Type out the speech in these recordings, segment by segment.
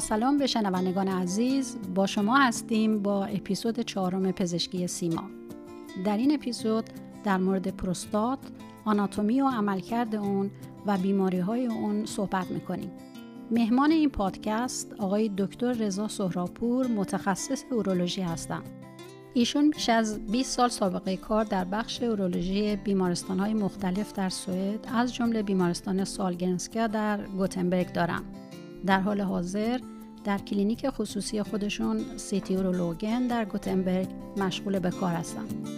سلام به شنوندگان عزیز با شما هستیم با اپیزود چهارم پزشکی سیما. در این اپیزود در مورد پروستات آناتومی و عملکرد اون و بیماری های اون صحبت می‌کنیم. مهمان این پادکست آقای دکتر رضا سهراپور متخصص اورولوژی هستند ایشون بیش از 20 سال سابقه کار در بخش اورولوژی بیمارستان های مختلف در سوئد از جمله بیمارستان سالگنسکا در گوتنبرگ دارن. در حال حاضر در کلینیک خصوصی خودشون Cityurologen در گوتنبرگ مشغول به کار هستند.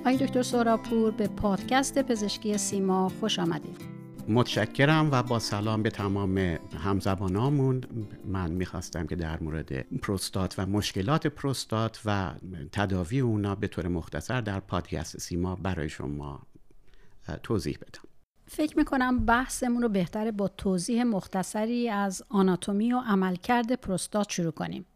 آقای دکتر سوراپور به پادکست پزشکی سیما خوش آمدید متشکرم و با سلام به تمام همزبانامون. من می‌خواستم که در مورد پروستات و مشکلات پروستات و تداوی اونا به طور مختصر در پادکست سیما برای شما توضیح بدم. فکر می‌کنم بحثمون رو بهتره با توضیح مختصری از آناتومی و عملکرد پروستات شروع کنیم.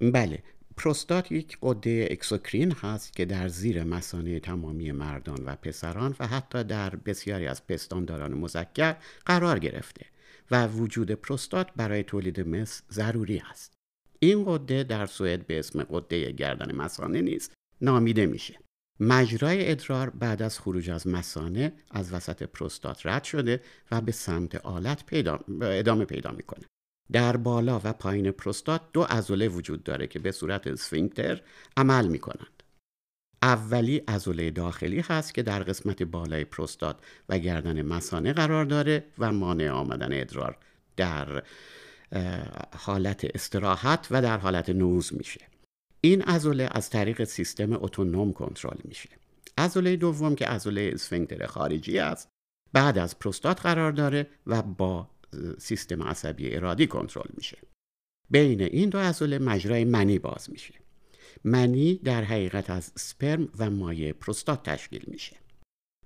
بله. پروستات یک قده اکسوکرین هست که در زیر مسانه تمامی مردان و پسران و حتی در بسیاری از پستانداران مذکر قرار گرفته و وجود پروستات برای تولید مس ضروری است. این قده در سوئد به اسم قده گردن مسانه نیست نامیده میشه. مجرای ادرار بعد از خروج از مسانه از وسط پروستات رد شده و به سمت آلت پیدا، ادامه پیدا می‌کنه. در بالا و پایین پروستات دو عضله وجود داره که به صورت اسفینکتر عمل می کنند. اولی عضله داخلی هست که در قسمت بالای پروستات و گردن مسانه قرار داره و مانع آمدن ادرار در حالت استراحت و در حالت نوز میشه. این عضله از طریق سیستم اتونوم کنترل میشه. عضله دوم که عضله اسفینکتر خارجی است بعد از پروستات قرار داره و با سیستم عصبی ارادی کنترل میشه. بین این دو عضله مجرای منی باز میشه. منی در حقیقت از سپرم و مایع پروستات تشکیل میشه.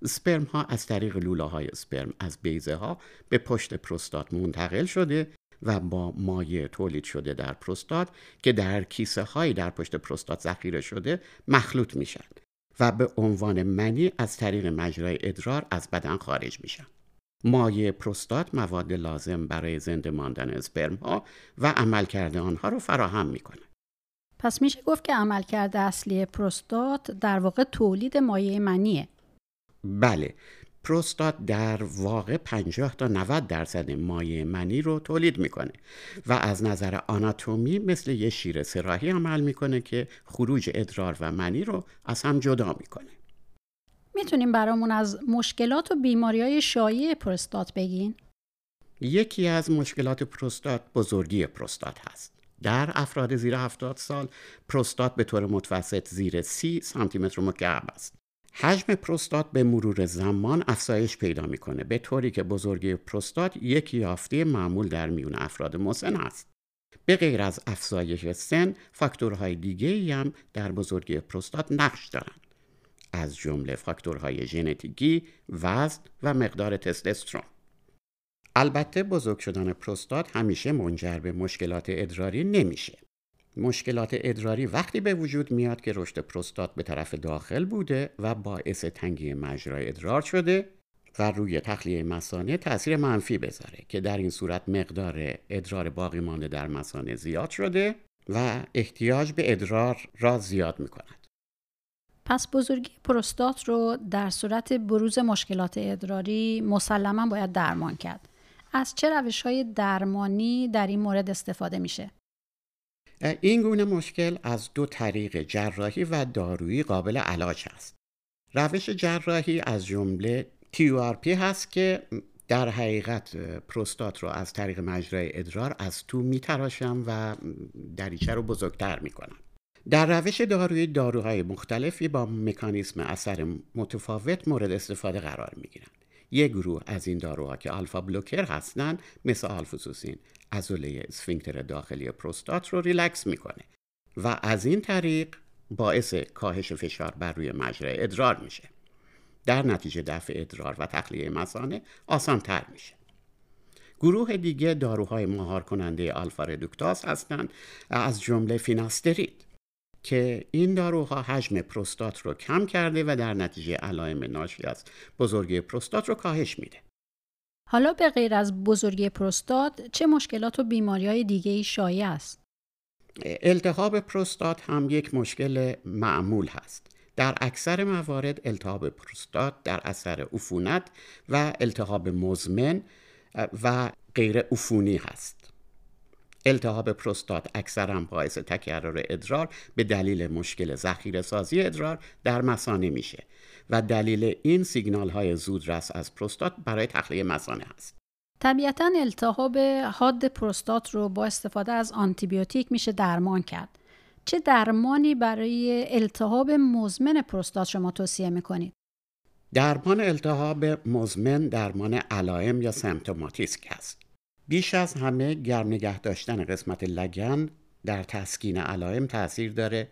سپرم ها از طریق لوله های سپرم از بیزه ها به پشت پروستات منتقل شده و با مایع تولید شده در پروستات که در کیسه هایی در پشت پروستات ذخیره شده مخلوط میشن و به عنوان منی از طریق مجرای ادرار از بدن خارج میشن. مایع پروستات مواد لازم برای زنده ماندن اسپرم ها و عملکرد آنها رو فراهم می‌کنه. پس میشه گفت که عملکرد اصلی پروستات در واقع تولید مایع منیه. بله. پروستات در واقع 50 تا 90 درصد مایع منی رو تولید می‌کنه و از نظر آناتومی مثل یه شیر سراحی عمل می‌کنه که خروج ادرار و منی رو از هم جدا می‌کنه. می‌تونیم برامون از مشکلات و بیماری های شایع پروستات بگین؟ یکی از مشکلات پروستات بزرگی پروستات هست. در افراد زیر 70 سال پروستات به طور متوسط زیر 30 سانتی متر مکعب است. حجم پروستات به مرور زمان افزایش پیدا می‌کنه به طوری که بزرگی پروستات یک یافته معمول در میون افراد مسن است. به غیر از افزایش سن، فاکتورهای دیگه هم در بزرگی پروستات نقش دارند. از جمله فاکتورهای ژنتیکی، وزن و مقدار تستوسترون. البته بزرگ شدن پروستات همیشه منجر به مشکلات ادراری نمیشه. مشکلات ادراری وقتی به وجود میاد که رشد پروستات به طرف داخل بوده و باعث تنگی مجرای ادرار شده و روی تخلیه مسانه تاثیر منفی بذاره که در این صورت مقدار ادرار باقی مانده در مسانه زیاد شده و احتیاج به ادرار را زیاد می‌کند. پس بزرگی پروستات رو در صورت بروز مشکلات ادراری مسلما باید درمان کرد. از چه روش های درمانی در این مورد استفاده میشه؟ این گونه مشکل از دو طریق جراحی و دارویی قابل علاج است. روش جراحی از جمله TURP هست که در حقیقت پروستات رو از طریق مجرای ادرار از تو میتراشم و دریچه رو بزرگتر می‌کنم. در روش دارویی داروهای مختلفی با مکانیسم اثر متفاوت مورد استفاده قرار می گیرند. یک گروه از این داروها که alpha blocker هستند مثل آلفوزوسین عضله اسفینکتر داخلی پروستات رو ریلکس می‌کنه و از این طریق باعث کاهش فشار بر روی مجرای ادرار میشه. در نتیجه دفع ادرار و تخلیه مثانه آسان تر میشه. گروه دیگه داروهای مهار کننده آلفا ردوکتاز هستند از جمله فیناسترید. که این داروها حجم پروستات رو کم کرده و در نتیجه علائم ناشی از بزرگی پروستات رو کاهش میده. حالا به غیر از بزرگی پروستات چه مشکلات و بیماری های دیگه ای شایع است؟ التهاب پروستات هم یک مشکل معمول هست. در اکثر موارد التهاب پروستات در اثر عفونت و التهاب مزمن و غیر عفونی هست. التهاب پروستات اکثرا باعث تکرار ادرار به دلیل مشکل ذخیره سازی ادرار در مثانه میشه و دلیل این سیگنال های زودرس از پروستات برای تخلیه مثانه هست. طبیعتا التهاب حاد پروستات رو با استفاده از آنتیبیوتیک میشه درمان کرد. چه درمانی برای التهاب مزمن پروستات شما توصیه می‌کنید؟ درمان التهاب مزمن درمان علائم یا سمتوماتیسک است. بیش از همه گرم نگه داشتن قسمت لگن در تسکین علائم تاثیر داره.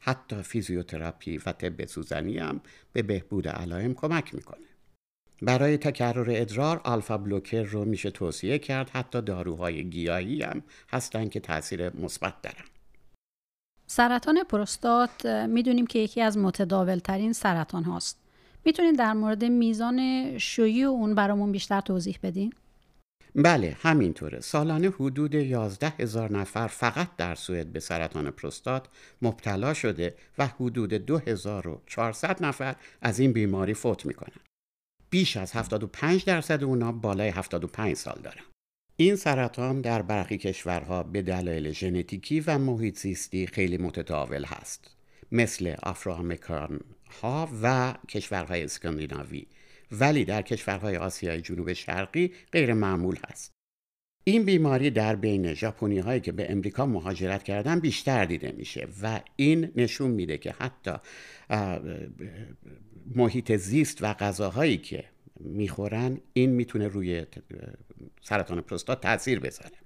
حتی فیزیوتراپی و طب سوزنی هم به بهبود علائم کمک می‌کنه. برای تکرر ادرار آلفا بلوکر رو میشه توصیه کرد حتی داروهای گیاهی هم هستن که تاثیر مثبت دارن. سرطان پروستات می‌دونیم که یکی از متداول ترین سرطان هاست. می‌تونید در مورد میزان شیوع اون برامون بیشتر توضیح بدین؟ بله همینطوره. سالانه حدود 11 هزار نفر فقط در سوئد به سرطان پروستات مبتلا شده و حدود 2400 نفر از این بیماری فوت می‌کنن بیش از 75 درصد اونا بالای 75 سال دارن. این سرطان در برخی کشورها به دلایل ژنتیکی و محیط زیستی خیلی متداول هست. مثل افروامریکان ها و کشورهای اسکاندیناوی. ولی در کشورهای آسیای جنوب شرقی غیر معمول هست. این بیماری در بین ژاپنی هایی که به امریکا مهاجرت کردن بیشتر دیده میشه و این نشون میده که حتی محیط زیست و غذاهایی که می‌خورن این می‌تونه روی سرطان پروستات تاثیر بذاره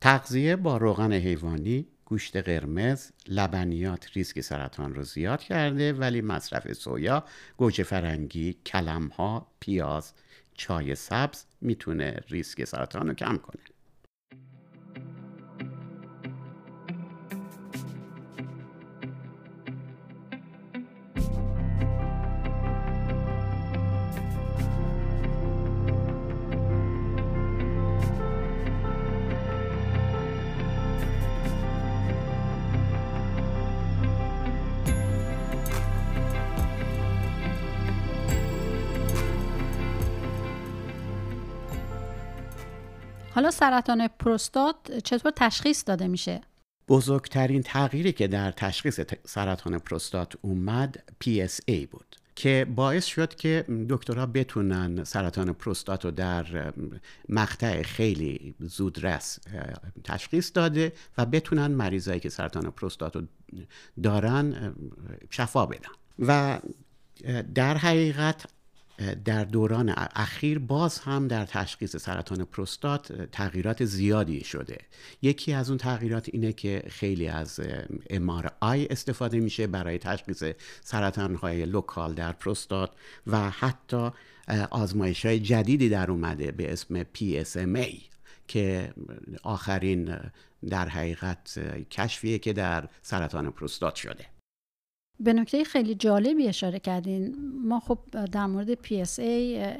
تغذیه با روغن حیوانی گوشت قرمز لبنیات ریسک سرطان رو زیاد کرده ولی مصرف سویا گوجه فرنگی کلمها پیاز چای سبز می‌تونه ریسک سرطان رو کم کنه. حالا سرطان پروستات چطور تشخیص داده میشه؟ بزرگترین تغییری که در تشخیص سرطان پروستات اومد PSA بود که باعث شد که دکترها بتونن سرطان پروستات رو در مقطع خیلی زودرس تشخیص داده و بتونن مریضایی که سرطان پروستات رو دارن شفا بدن و در حقیقت در دوران اخیر باز هم در تشخیص سرطان پروستات تغییرات زیادی شده. یکی از اون تغییرات اینه که خیلی از MRI استفاده میشه برای تشخیص سرطان های لوکال در پروستات و حتی آزمایش های جدیدی در اومده به اسم PSMA که آخرین در حقیقت کشفیه که در سرطان پروستات شده. به نکته خیلی جالبی اشاره کردین. ما خب در مورد PSA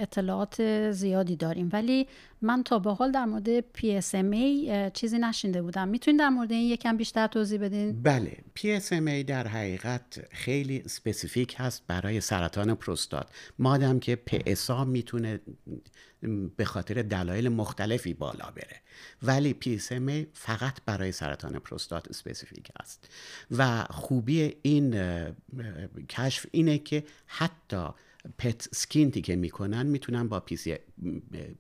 اطلاعات زیادی داریم ولی من تا به حال در مورد PSMA چیزی نشنیده بودم. می‌تونید در مورد این یکم بیشتر توضیح بدین؟ بله. PSMA در حقیقت خیلی specific هست برای سرطان پروستات. مادام که PSA می‌تونه به خاطر دلایل مختلفی بالا بره. ولی PSMA فقط برای سرطان پروستات specific است. و خوبی این کشف اینه که حتی پت سکینتی که می‌کنن می‌تونن با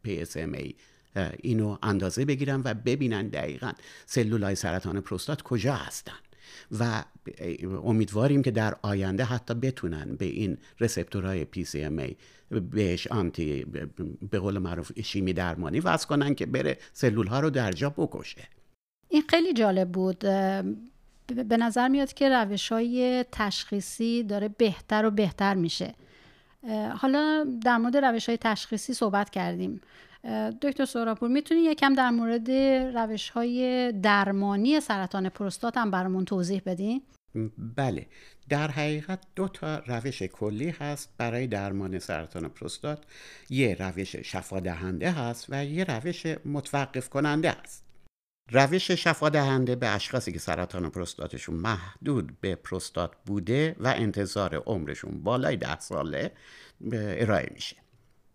PSMA اینو اندازه بگیرن و ببینن دقیقا سلولای سرطان پروستات کجا هستن. و امیدواریم که در آینده حتی بتونن به این رسپتورهای PCMA بهش آنتی به قول معروف شیمی درمانی وضع کنن که بره سلول ها رو در جا بکشه. این خیلی جالب بود. به نظر میاد که روش های تشخیصی داره بهتر و بهتر میشه. حالا در مورد روش های تشخیصی صحبت کردیم. دکتر سوراپور می‌تونی یکم در مورد روش های درمانی سرطان پروستات هم برامون توضیح بدین؟ بله در حقیقت دو تا روش کلی هست برای درمان سرطان پروستات. یه روش شفا دهنده هست و یه روش متوقف کننده هست. روش شفا دهنده به اشخاصی که سرطان پروستاتشون محدود به پروستات بوده و انتظار عمرشون بالای ده ساله ارائه میشه.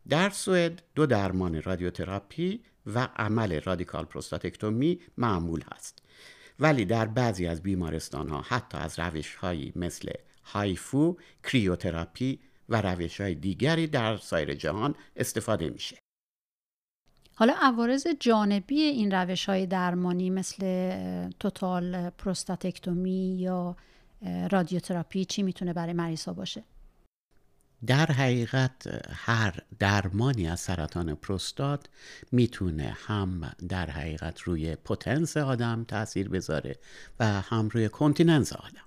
در سوئد دو درمان رادیوتراپی و عمل رادیکال پروستاتکتومی معمول هست. ولی در بعضی از بیمارستان ها حتی از روش هایی مثل هایفو، کریوتراپی و روش های دیگری در سایر جهان استفاده میشه. حالا عوارض جانبی این روش های درمانی مثل توتال پروستاتکتومی یا رادیوتراپی چی می‌تونه برای مریض باشه؟ در حقیقت هر درمانی از سرطان پروستات می‌تونه هم در حقیقت روی پوتنس آدم تاثیر بذاره و هم روی کنتیننس آدم.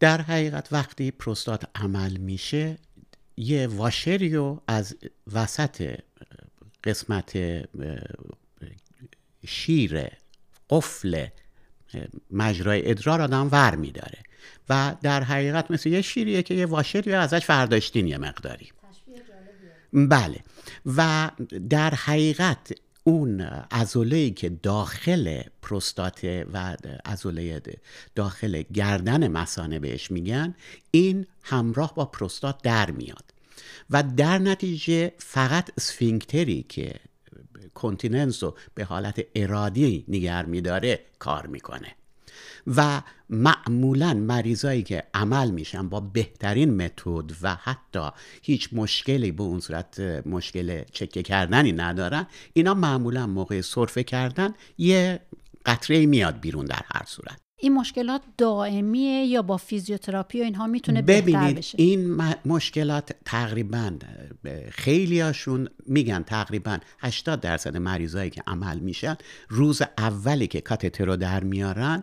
در حقیقت وقتی پروستات عمل میشه یه واشریو از وسط قسمت شیر قفل مجرای ادرار آدم ور میداره. و در حقیقت مثل یه شیریه که یه واشری ازش فرداشتین یه مقداری. بله. و در حقیقت اون ازوله که داخل پروستات و ازوله داخل گردن مسانه بهش میگن این همراه با پروستات در میاد. و در نتیجه فقط سفینکتری که کنتیننس رو به حالت ارادی نگر میداره کار می‌کنه. و معمولا مریضایی که عمل میشن با بهترین متد و حتی هیچ مشکلی به اون صورت مشکل چکه کردنی ندارن اینا معمولا موقع صرفه کردن یه قطره میاد بیرون در هر صورت. این مشکلات دائمیه یا با فیزیوتراپی و اینها می‌تونه بهتر بشه؟ این مشکلات تقریبا خیلیاشون میگن تقریبا 80 درصد مریضایی که عمل میشن روز اولی که کاتتر رو در میارن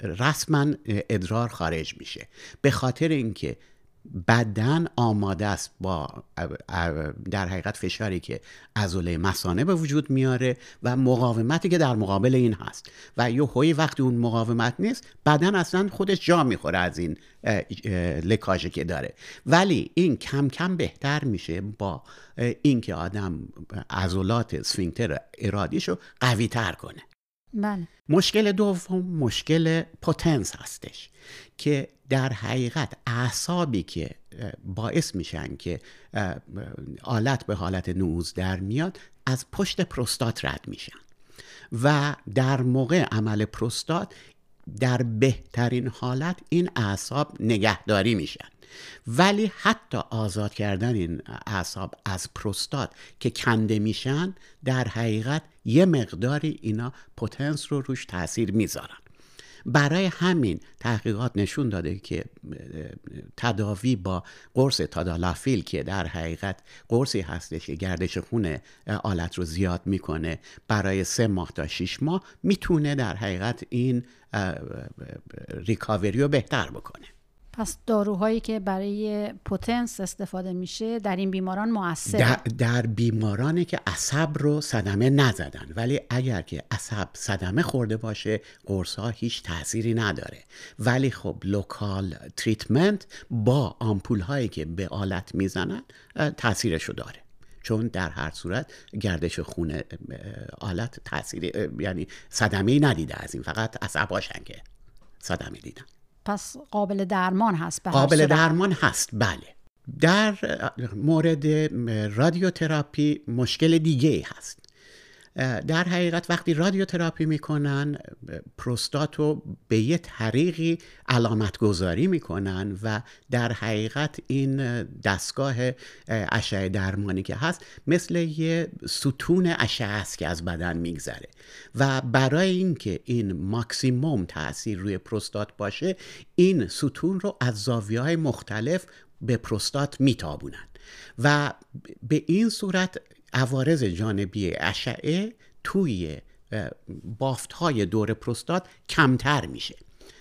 رسما ادرار خارج میشه. به خاطر اینکه بدن آماده است با در حقیقت فشاری که عضله مسانه به وجود میاره و مقاومتی که در مقابل این هست. و یه وقتی اون مقاومت نیست بدن اصلا خودش جا می‌خوره از این لکاژی که داره. ولی این کم کم بهتر میشه با اینکه آدم عضلات سفینکتر ارادیشو قوی تر کنه. بله. مشکل دوم مشکل پوتنس هستش که در حقیقت اعصابی که باعث میشن که آلت به حالت نوز در میاد از پشت پروستات رد میشن و در موقع عمل پروستات در بهترین حالت این اعصاب نگهداری میشن ولی حتی آزاد کردن این اعصاب از پروستات که کنده میشن در حقیقت یه مقداری اینا پوتنس رو روش تاثیر می‌ذارن. برای همین تحقیقات نشون داده که تداوی با قرص تادالافیل که در حقیقت قرصی هستش که گردش خون آلت رو زیاد می‌کنه برای سه ماه تا شیش ماه می‌تونه در حقیقت این ریکاوری رو بهتر بکنه. پس داروهایی که برای پوتنس استفاده میشه در این بیماران موثر در, در بیمارانی که عصب رو صدمه نزدن ولی اگر که عصب صدمه خورده باشه قرص ها هیچ تاثیری نداره. ولی خب local treatment با آمپول هایی که به آلت می‌زنن تاثیرشو داره. چون در هر صورت گردش خون آلت تاثیری یعنی صدمه ندیده از این فقط عصباشن که صدمه دیدن. پس قابل درمان هست به قابل درمان هست بله. در مورد رادیوتراپی مشکل دیگه هست. در حقیقت وقتی رادیوتراپی می‌کنن پروستات رو به یه طریقی علامت گذاری می‌کنن و در حقیقت این دستگاه اشعه درمانی که هست مثل یه ستون اشعه است که از بدن میگذره. و برای اینکه این ماکسیموم تاثیر روی پروستات باشه این ستون رو از زاویه های مختلف به پروستات میتابونن. و به این صورت عوارض جانبی اشعه توی بافت های دور پروستات کمتر میشه.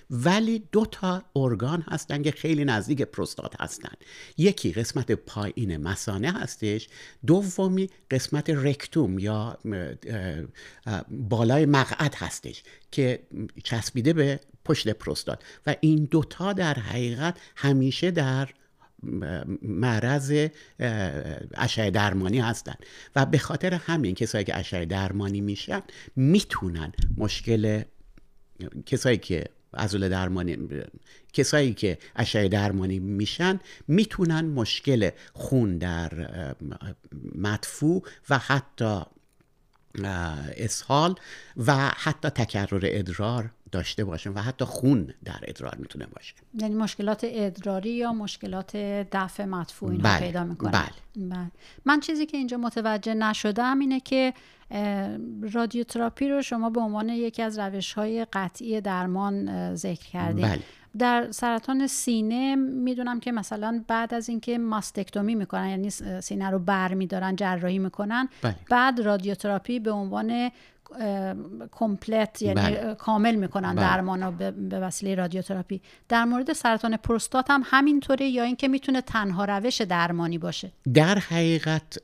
ولی دو تا ارگان هستن که خیلی نزدیک پروستات هستن. یکی قسمت پایین مسانه هستش دومی قسمت رکتوم یا بالای مقعد هستش که چسبیده به پشت پروستات. و این دوتا در حقیقت همیشه در معرض اشعه درمانی هستن. و به خاطر همین کسایی که اشعه درمانی میشن می‌تونن مشکل کسایی که عضل درمانی کسایی که اشعه درمانی میشن می‌تونن مشکل خون در مدفوع و حتی اسهال و حتی تکرر ادرار داشته باشن و حتی خون در ادرار می‌تونه باشه یعنی مشکلات ادراری یا مشکلات دفع مدفوع اینا بله. پیدا می‌کنه بله. بله. من چیزی که اینجا متوجه نشدم اینه که رادیوتراپی رو شما به عنوان یکی از روش های قطعی درمان ذکر کردید بله. در سرطان سینه می‌دونم که مثلا بعد از اینکه ماستکتومی می‌کنن یعنی سینه رو بر میدارن جراحی می‌کنن بله. بعد رادیوتراپی به عنوان کمپلت یعنی بله. کامل می‌کنن بله. درمان رو به وسیله رادیوتراپی در مورد سرطان پروستات هم همینطوره یا اینکه می‌تونه تنها روش درمانی باشه در حقیقت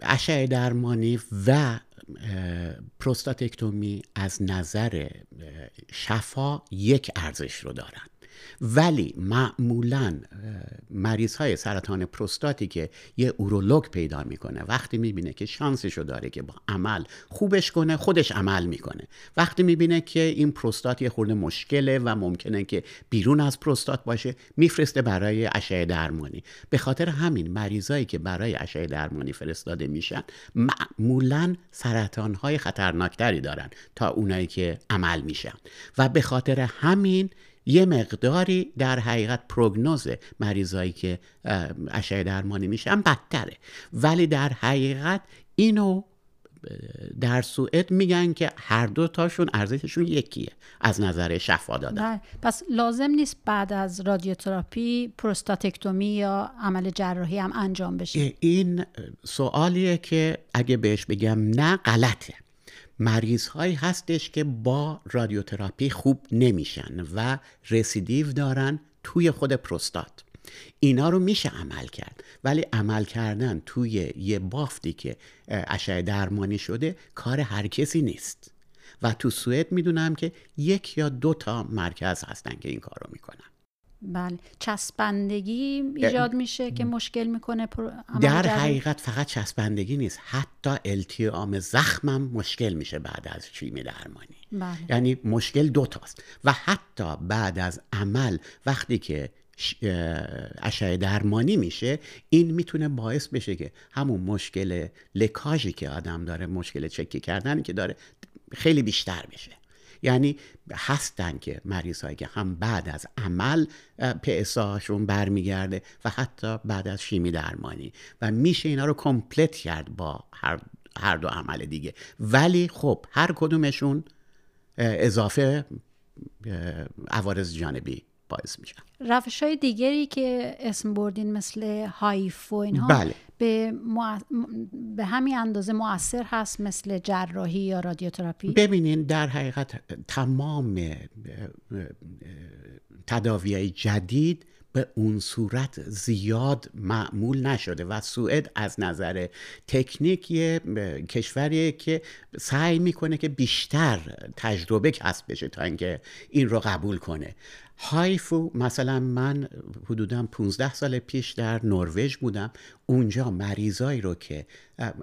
اشعه درمانی و پروستاتکتومی از نظر شفا یک ارزش رو دارن ولی معمولا مریض های سرطان پروستاتی که یه اورولوگ پیدا می‌کنه وقتی می‌بینه که شانسش رو داره که با عمل خوبش کنه خودش عمل می‌کنه. وقتی می‌بینه که این پروستات یه خورده مشکله و ممکنه که بیرون از پروستات باشه میفرسته برای اشعه درمانی. به خاطر همین مریضایی که برای اشعه درمانی فرستاده میشن معمولا سرطان های خطرناکتری دارن تا اونایی که عمل میشن. و به خاطر همین یه مقداری در حقیقت پروگنوز مریضایی که اشعه درمانی میشن بدتره. ولی در حقیقت اینو در سوئد میگن که هر دو تاشون ارزششون یکیه از نظر شفا دادن. بله. پس لازم نیست بعد از رادیوتراپی پروستاتکتومی یا عمل جراحی هم انجام بشه؟ این سوالیه که اگه بهش بگم نه غلطه. مریض هایی هستش که با رادیوتراپی خوب نمیشن و رسیدیو دارن توی خود پروستات. اینا رو میشه عمل کرد ولی عمل کردن توی یه بافتی که اشعه درمانی شده کار هر کسی نیست. و تو سوئد می‌دونم که یک یا دو تا مرکز هستن که این کار رو می‌کنن. بله. چسبندگی ایجاد میشه که مشکل می‌کنه در حقیقت فقط چسبندگی نیست. حتی التیام زخمم مشکل میشه بعد از شیمی درمانی. بله. یعنی مشکل دوتاست و حتی بعد از عمل وقتی که اشعه درمانی میشه این می‌تونه باعث بشه که همون مشکل لکاژی که آدم داره مشکل چکی کردن که داره خیلی بیشتر بشه. یعنی هستن که مریض هایی که هم بعد از عمل پساشون برمیگرده و حتی بعد از شیمی درمانی. و میشه اینا رو کمپلت کرد با هر, هر دو عمل دیگه. ولی خب هر کدومشون اضافه عوارض جانبی باعث میشن. روش های دیگری که اسم بردین مثل هایف و اینها بله. به, به همین اندازه مؤثر هست مثل جراحی یا رادیوتراپی؟ ببینین در حقیقت تمام تداوی جدید به اون صورت زیاد معمول نشده و سوئد از نظر تکنیک یه کشوریه که سعی می‌کنه که بیشتر تجربه کسب بشه تا اینکه این رو قبول کنه. هایفو مثلا من حدودا 15 سال پیش در نروژ بودم اونجا مریضایی رو که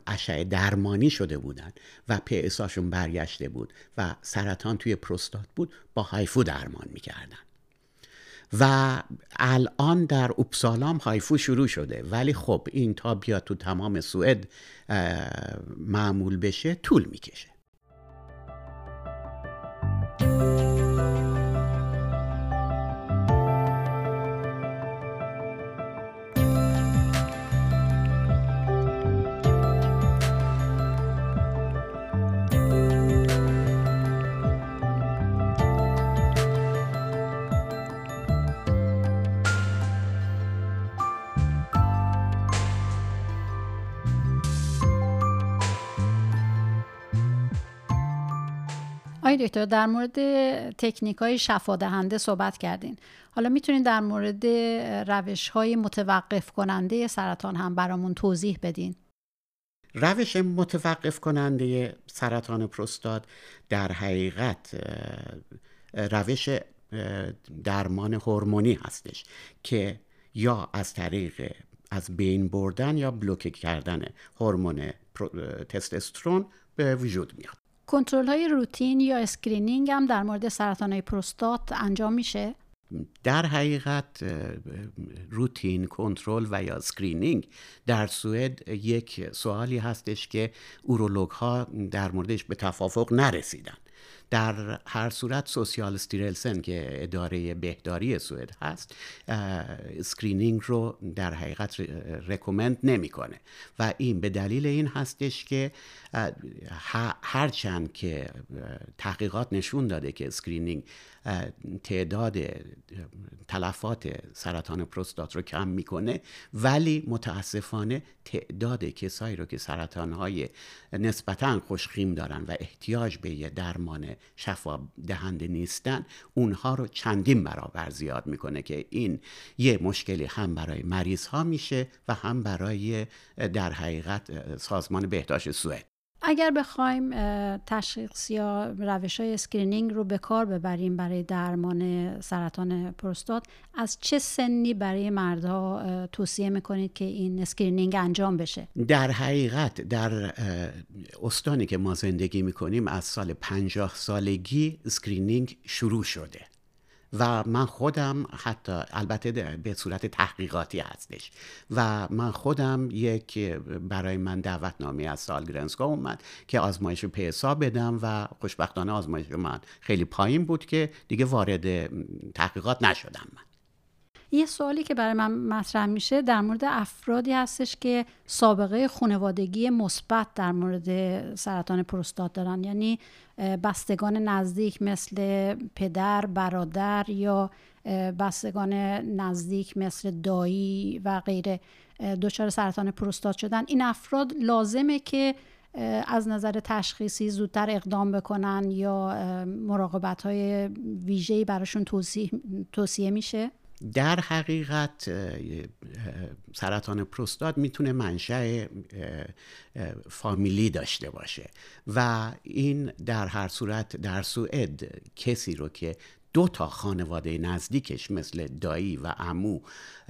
اشعه درمانی شده بودن و پیساشون برگشته بود و سرطان توی پروستات بود با هایفو درمان می‌کردن. و الان در اوپسالام هایفو شروع شده. ولی خب این تا بیاد تو تمام سوئد معمول بشه طول می‌کشه. دکتر در مورد تکنیک های شفا دهنده صحبت کردین. حالا می‌تونید در مورد روش های متوقف کننده سرطان هم برامون توضیح بدین. روش متوقف کننده سرطان پروستات در حقیقت روش درمان هورمونی هستش که یا از طریق از بین بردن یا بلوک کردن هورمون تستوسترون به وجود میاد. کنترل های روتین یا screening هم در مورد سرطان های پروستات انجام میشه؟ در حقیقت rutinkontroll و یا screening در سوئد یک سوالی هستش که اورولوگ ها در موردش به توافق نرسیدن. در هر صورت Socialstyrelsen که اداره بهداری سوئد هست screening رو در حقیقت recommend نمی‌کنه. و این به دلیل این هستش که هرچند که تحقیقات نشون داده که screening تعداد تلفات سرطان پروستات رو کم می‌کنه ولی متاسفانه تعداد کسایی رو که سرطان های نسبتا خوشخیم دارن و احتیاج به یه درمان شفا دهنده نیستن اونها رو چندین برابر زیاد می‌کنه که این یه مشکلی هم برای مریض ها میشه و هم برای در حقیقت سازمان بهداشت سوئد. اگر بخوایم تشخیص یا روش های screening رو به کار ببریم برای درمان سرطان پروستات از چه سنی برای مردها توصیه می‌کنید که این screening انجام بشه؟ در حقیقت در استانی که ما زندگی می‌کنیم از سال پنجاه سالگی screening شروع شده. و من خودم حتی البته به صورت تحقیقاتی هستش. و من خودم یک برای من دعوتنامه از سالگرنسگا اومد که آزمایش پیسا بدم و خوشبختانه آزمایش من خیلی پایین بود که دیگه وارد تحقیقات نشدم من. یه سوالی که برای من مطرح میشه در مورد افرادی هستش که سابقه خانوادگی مثبت در مورد سرطان پروستات دارن. یعنی بستگان نزدیک مثل پدر، برادر یا بستگان نزدیک مثل دایی و غیره دچار سرطان پروستات شدن. این افراد لازمه که از نظر تشخیصی زودتر اقدام بکنن یا مراقبت های ویژه‌ای براشون توصیه میشه؟ در حقیقت سرطان پروستات می‌تونه منشأ فامیلی داشته باشه و این در هر صورت در سوئد کسی رو که دو تا خانواده نزدیکش مثل دایی و امو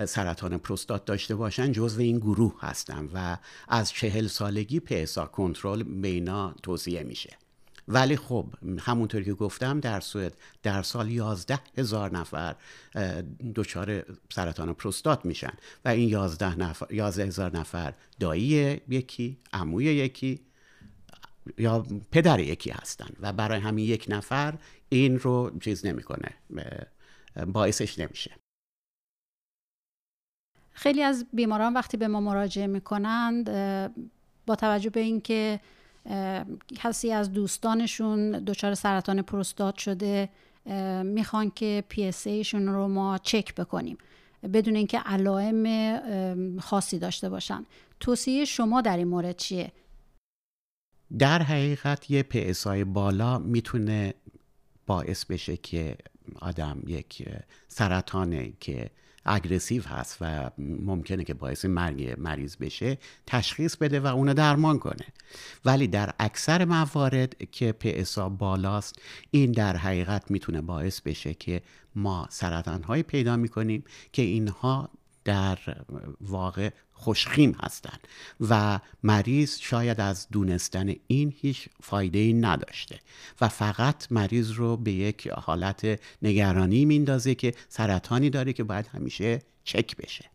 سرطان پروستات داشته باشن جزو این گروه هستن و از چهل سالگی پسا کنترل بینا توصیه میشه. ولی خب همونطور که گفتم در سوئد در سال 11 هزار نفر دچار سرطان پروستات میشن و این 11 نفر 11 هزار نفر دایی یکی عموی یکی یا پدر یکی هستن و برای همین یک نفر این رو چیز نمی‌کنه باعثش نمیشه. خیلی از بیماران وقتی به ما مراجعه می‌کنند با توجه به اینکه کسی از دوستانشون دچار سرطان پروستات شده می‌خوان که PSA شون رو ما چک بکنیم بدون اینکه علائم خاصی داشته باشن. توصیه شما در این مورد چیه؟ در حقیقت یه PSA بالا می‌تونه باعث بشه که آدم یک سرطانه که aggressive هست و ممکنه که باعث مرگ مریض بشه تشخیص بده و اونو درمان کنه. ولی در اکثر موارد که PSA بالاست این در حقیقت می‌تونه باعث بشه که ما سرطان های پیدا می‌کنیم که اینها در واقع خوشخیم هستند و مریض شاید از دونستن این هیچ فایده ای نداشته و فقط مریض رو به یک حالت نگرانی میندازه که سرطانی داره که باید همیشه چک بشه.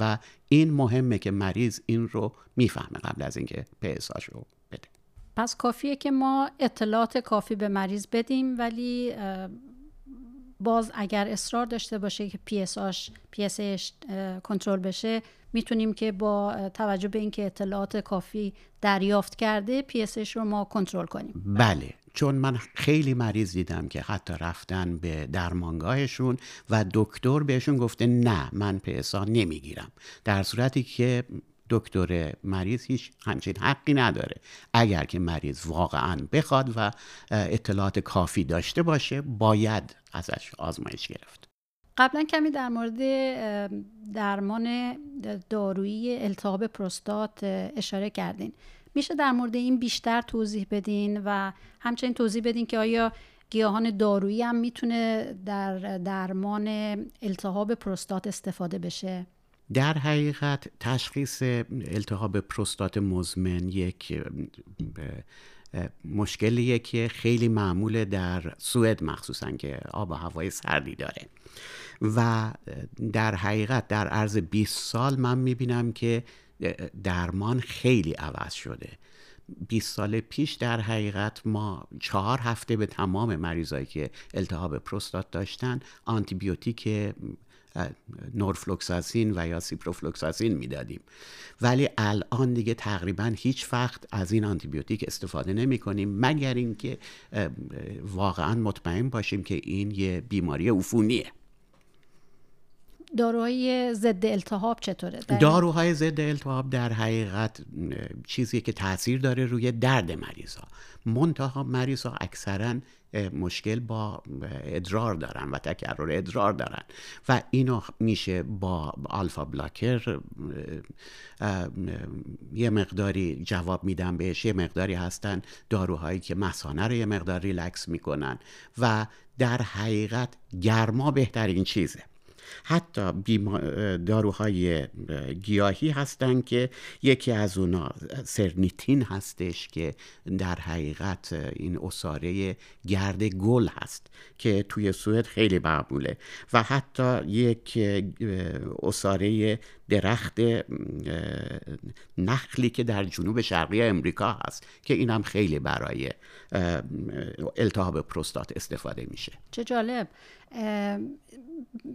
و این مهمه که مریض این رو می‌فهمه قبل از اینکه پساش رو بده. پس کافیه که ما اطلاعات کافی به مریض بدیم ولی باز اگر اصرار داشته باشه که PSA کنترل بشه می‌تونیم که با توجه به اینکه اطلاعات کافی دریافت کرده PSA رو ما کنترل کنیم. بله. چون من خیلی مریض دیدم که حتی رفتن به درمانگاهشون و دکتر بهشون گفته نه من PSA نمی‌گیرم. در صورتی که دکتر مریض هیچ همچین حقی نداره. اگر که مریض واقعا بخواد و اطلاعات کافی داشته باشه باید ازش آزمایش گرفت. قبلا کمی در مورد درمان دارویی التهاب پروستات اشاره کردین. میشه در مورد این بیشتر توضیح بدین و همچنین توضیح بدین که آیا گیاهان دارویی هم می‌تونه در درمان التهاب پروستات استفاده بشه؟ در حقیقت تشخیص التهاب پروستات مزمن یک مشکلیه که خیلی معموله در سوئد مخصوصا که آب و هوای سردی داره. و در حقیقت در عرض 20 سال من می‌بینم که درمان خیلی عوض شده. 20 سال پیش در حقیقت ما چهار هفته به تمام مریضایی که التهاب پروستات داشتن آنتیبیوتیک نورفلوکساسین و یا سیپروفلوکساسین می‌دادیم. ولی الان دیگه تقریبا هیچ وقت از این آنتیبیوتیک استفاده نمی کنیم مگر اینکه واقعا مطمئن باشیم که این یه بیماری عفونیه. داروهای ضد التهاب چطوره؟ داروهای ضد التهاب در حقیقت چیزی که تاثیر داره روی درد مریض ها منتها مریض ها اکثرا مشکل با ادرار دارن و تکرر ادرار دارن. و اینو میشه با آلفا بلاکر یه مقداری جواب میدن بهش یه مقداری هستن داروهایی که مسانه رو یه مقدار ریلکس می‌کنن. و در حقیقت گرما بهترین چیزه. حتی داروهای گیاهی هستند که یکی از اونا سرنیتین هستش که در حقیقت این اصاره گرد گل هست که توی سوئد خیلی معموله. و حتی یک اصاره درخت نخلی که در جنوب شرقی امریکا هست که اینم خیلی برای التهاب پروستات استفاده میشه چه جالب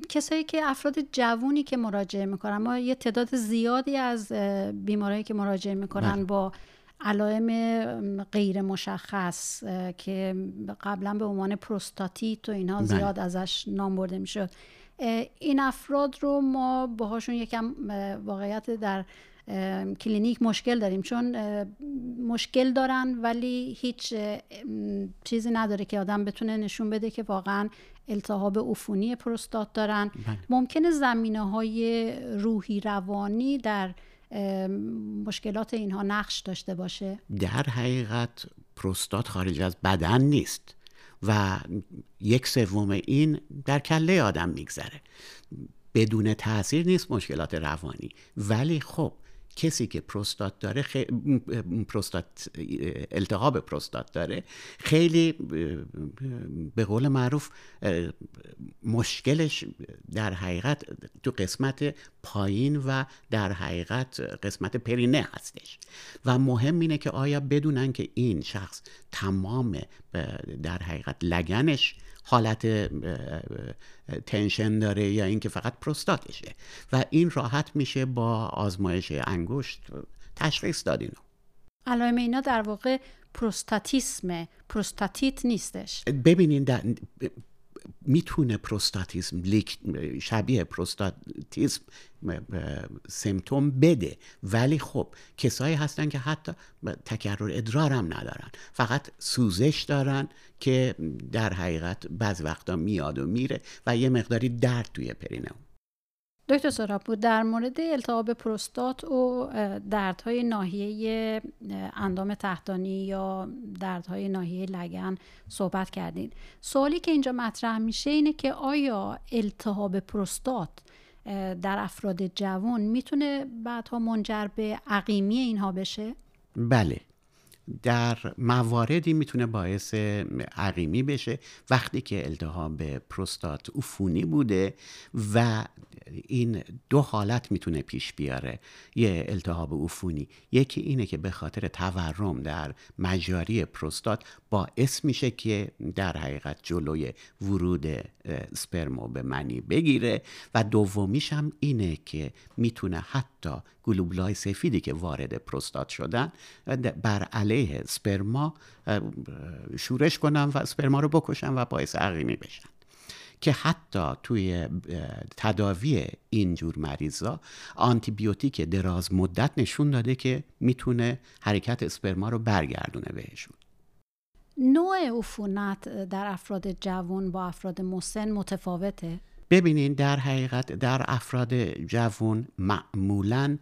کسایی که افراد جوونی که مراجعه می‌کنن ما یه تعداد زیادی از بیمارایی که مراجعه می‌کنن بله. با علائم غیر مشخص که قبلا به عنوان پروستاتیت و اینها بله. زیاد ازش نام برده می‌شد این افراد رو ما باهاشون یکم واقعیت در کلینیک مشکل داریم. چون مشکل دارن ولی هیچ چیزی نداره که آدم بتونه نشون بده که واقعا التهاب عفونی پروستات دارن. بله. ممکنه زمینه های روحی روانی در مشکلات اینها نقش داشته باشه. در حقیقت پروستات خارج از بدن نیست. و یک سوم این در کله آدم میگذره. بدون تاثیر نیست مشکلات روانی. ولی خب کسی که پروستات داره خی... پروستات التهاب پروستات داره خیلی به قول معروف مشکلش در حقیقت تو قسمت پایین و در حقیقت قسمت پرینه هستش. و مهم اینه که آیا بدونن که این شخص تمام در حقیقت لگنش حالت تنشن داره یا اینکه فقط پروستاتشه. و این راحت میشه با آزمایش انگشت تشخیص دادینو علائم اینا در واقع پروستاتیسم پروستاتیت نیستش. ببینین می‌تونه پروستاتیسم شبیه پروستاتیسم سمتوم بده. ولی خب کسایی هستن که حتی تکرر ادرار هم ندارن. فقط سوزش دارن که در حقیقت بعض وقتا میاد و میره و یه مقداری درد توی پرینه. دکتر سراپور در مورد التهاب پروستات و دردهای ناحیه اندام تحتانی یا دردهای ناحیه لگن صحبت کردین سوالی که اینجا مطرح میشه اینه که آیا التهاب پروستات در افراد جوان می‌تونه بعدها منجر به عقیمی اینها بشه؟ بله در مواردی می‌تونه باعث عقیمی بشه. وقتی که التهاب پروستات عفونی بوده و این دو حالت می‌تونه پیش بیاره. یه التهاب عفونی یکی اینه که به خاطر تورم در مجاری پروستات باعث میشه که در حقیقت جلوی ورود سپرمو به منی بگیره. و دومیش هم اینه که می‌تونه حتی گلوبولای سفیدی که وارد پروستات شدن بر علیه سپرما شورش کنن و سپرما رو بکشن و باعث عقیمی بشن. که حتی توی تداوی اینجور مریضا آنتیبیوتیک دراز مدت نشون داده که می‌تونه حرکت اسپرما رو برگردونه بهشون. نوع عفونت در افراد جوان با افراد مسن متفاوته؟ ببینین در حقیقت در افراد جوان معمولا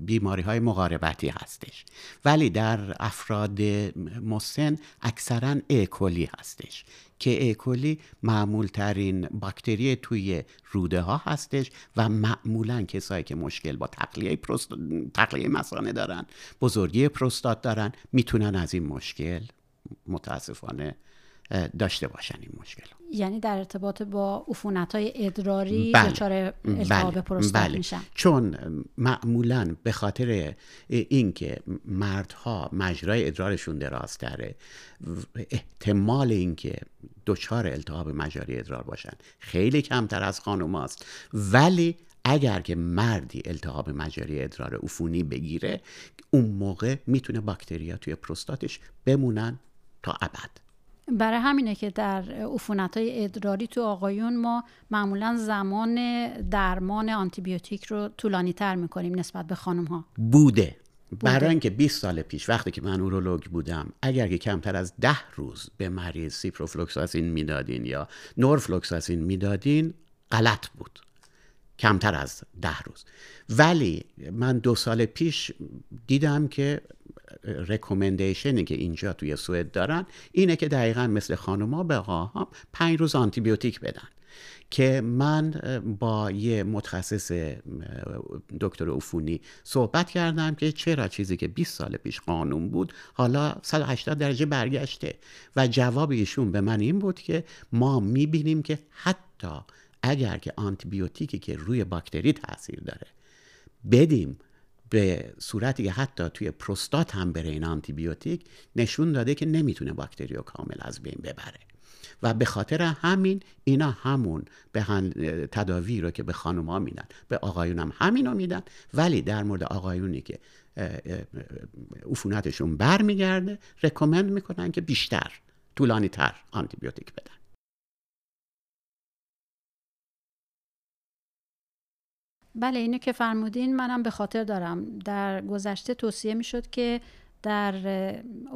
بیماری های مقاربتی هستش. ولی در افراد مسن اکثرا ایکولی هستش که ایکولی معمول ترین باکتری توی روده ها هستش و معمولا کسایی که مشکل با تقلیه, پروست... تقلیه مسانه دارن بزرگی پروستات دارن می‌تونن از این مشکل متاسفانه داشته باشن این مشکل یعنی در ارتباط با عفونت های ادراری بله. دچار التهاب بله. پروستات بله. میشن چون معمولا به خاطر اینکه مردها مجرای ادرارشون درازتره احتمال اینکه دچار التهاب مجاری ادرار باشن خیلی کمتر از خانم هاست ولی اگر که مردی التهاب مجاری ادرار عفونی بگیره اون موقع می‌تونه باکتریا توی پروستاتش بمونن تا ابد برای همینه که در عفونت های ادراری تو آقایون ما معمولا زمان درمان آنتیبیوتیک رو طولانی تر می‌کنیم نسبت به خانم ها بوده. برای اینکه 20 سال پیش وقتی که من اورولوگ بودم اگر که کمتر از ده روز به مریض سیپروفلوکساسین می‌دادین یا نورفلوکساسین می‌دادین غلط بود. کمتر از ده روز. ولی من دو سال پیش دیدم که recommendation ی که اینجا توی سوئد دارن اینه که دقیقا مثل خانوما به آقاها پنج روز آنتیبیوتیک بدن. که من با یه متخصص دکتر عفونی صحبت کردم که چرا چیزی که 20 سال پیش قانون بود حالا 180 درجه برگشته. و جواب ایشون به من این بود که ما می‌بینیم که حتی اگر که آنتیبیوتیکی که روی باکتری تاثیر داره بدیم به صورتی که حتی توی پروستات هم بره این آنتیبیوتیک نشون داده که نمی‌تونه باکتری رو کامل از بین ببره. و به خاطر همین اینا همون به تداوی رو که به ها میدن به آقایون هم همین رو میدن. ولی در مورد آقایونی که عفونتشون برمیگرده رکومند می‌کنن که بیشتر طولانی تر آنتیبیوتیک بدن. بله اینو که فرمودین منم به خاطر دارم. در گذشته توصیه می شد که در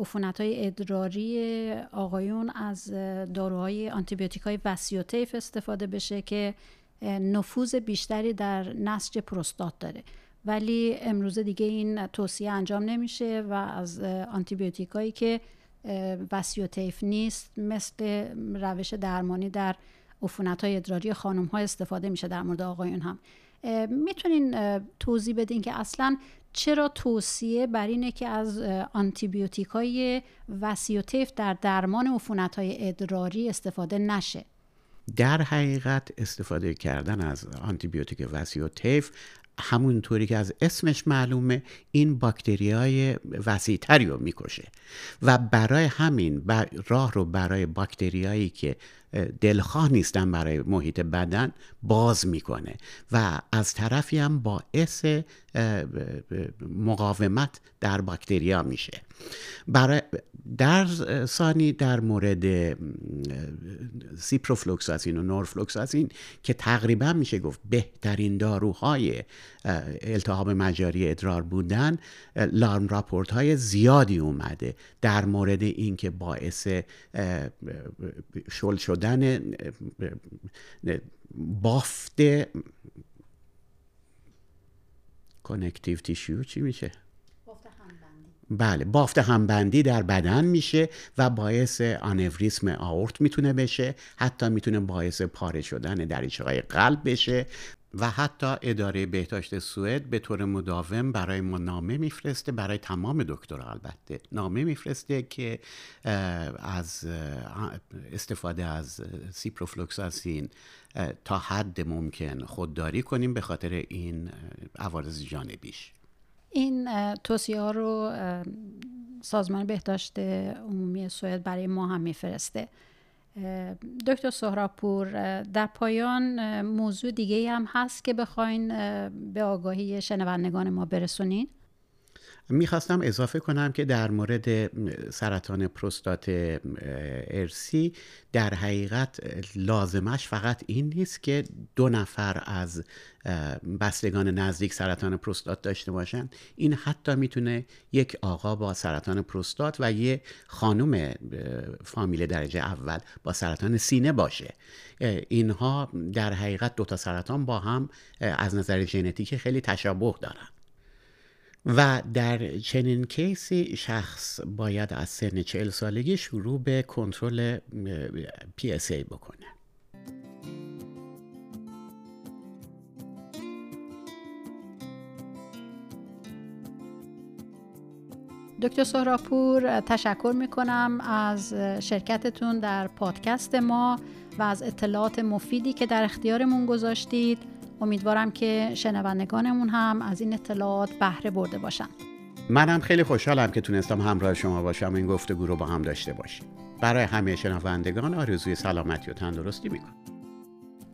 عفونت های ادراری آقایون از داروهای آنتیبیوتیک های وسیع‌الطیف استفاده بشه که نفوذ بیشتری در نسج پروستات داره. ولی امروزه دیگه این توصیه انجام نمیشه و از آنتیبیوتیک هایی که وسیع‌الطیف نیست مثل روش درمانی در عفونت های ادراری خانم ها استفاده میشه در مورد آقایون هم. می‌تونین توضیح بدین که اصلا چرا توصیه بر اینه که از آنتیبیوتیک های وسیع‌الطیف در درمان عفونت های ادراری استفاده نشه. در حقیقت استفاده کردن از آنتیبیوتیک وسیع‌الطیف همونطوری که از اسمش معلومه این باکتری های وسیعتری رو می‌کشه. و برای همین راه رو برای باکتریایی که دلخواه نیستن برای محیط بدن باز می‌کنه. و از طرفی هم باعث مقاومت در باکتریا میشه. برای در ثانی در مورد سیپروفلوکساسین و نورفلوکساسین که تقریبا میشه گفت بهترین داروهای التهاب مجاری ادرار بودن لارم راپورت های زیادی اومده در مورد اینکه باعث شل شدن بافت کنکتیو تیشیو چی میشه؟ بله بافت همبندی در بدن میشه و باعث آنوریسم آورت می‌تونه بشه حتی می‌تونه باعث پاره شدن دریچه های قلب بشه و حتی اداره بهداشت سوئد به طور مداوم برای ما نامه میفرسته برای تمام دکتر البته. نامه میفرسته که از استفاده از سیپروفلوکساسین تا حد ممکن خودداری کنیم به خاطر این عوارض جانبیش. این توصیه ها رو سازمان بهداشت عمومی سوئد برای ما هم میفرسته. دکتر سهراپور در پایان موضوع دیگه هم هست که بخواین به آگاهی شنوندگان ما برسونین. می‌خواستم اضافه کنم که در مورد سرطان پروستات ارسی در حقیقت لازمش فقط این نیست که دو نفر از بستگان نزدیک سرطان پروستات داشته باشن. این حتی می‌تونه یک آقا با سرطان پروستات و یه خانم فامیل درجه اول با سرطان سینه باشه. اینها در حقیقت دوتا سرطان با هم از نظر ژنتیک خیلی تشابه دارن. و در چنین کیسی شخص باید از سن چهل سالگی شروع به کنترل PSA بکنه؟ دکتر سهراپور تشکر می‌کنم از شرکتتون در پادکست ما و از اطلاعات مفیدی که در اختیارمون گذاشتید. امیدوارم که شنوندگانمون هم از این اطلاعات بهره برده باشن. منم خیلی خوشحالم که تونستم همراه شما باشم و این گفتگو رو با هم داشته باشیم. برای همه شنوندگان آرزوی سلامتی و تندرستی می‌کنم.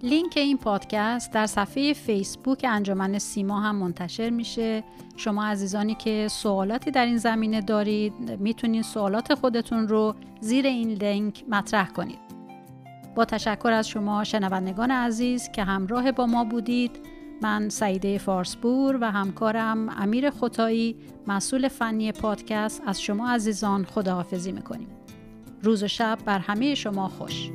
لینک این پادکست در صفحه فیسبوک انجمن سیما هم منتشر میشه. شما عزیزانی که سوالاتی در این زمینه دارید می‌تونید سوالات خودتون رو زیر این لینک مطرح کنید. با تشکر از شما شنوندگان عزیز که همراه با ما بودید. من سعیده فارسپور و همکارم امیر خطایی مسئول فنی پادکست از شما عزیزان خداحافظی می‌کنیم. روز و شب بر همه شما خوش.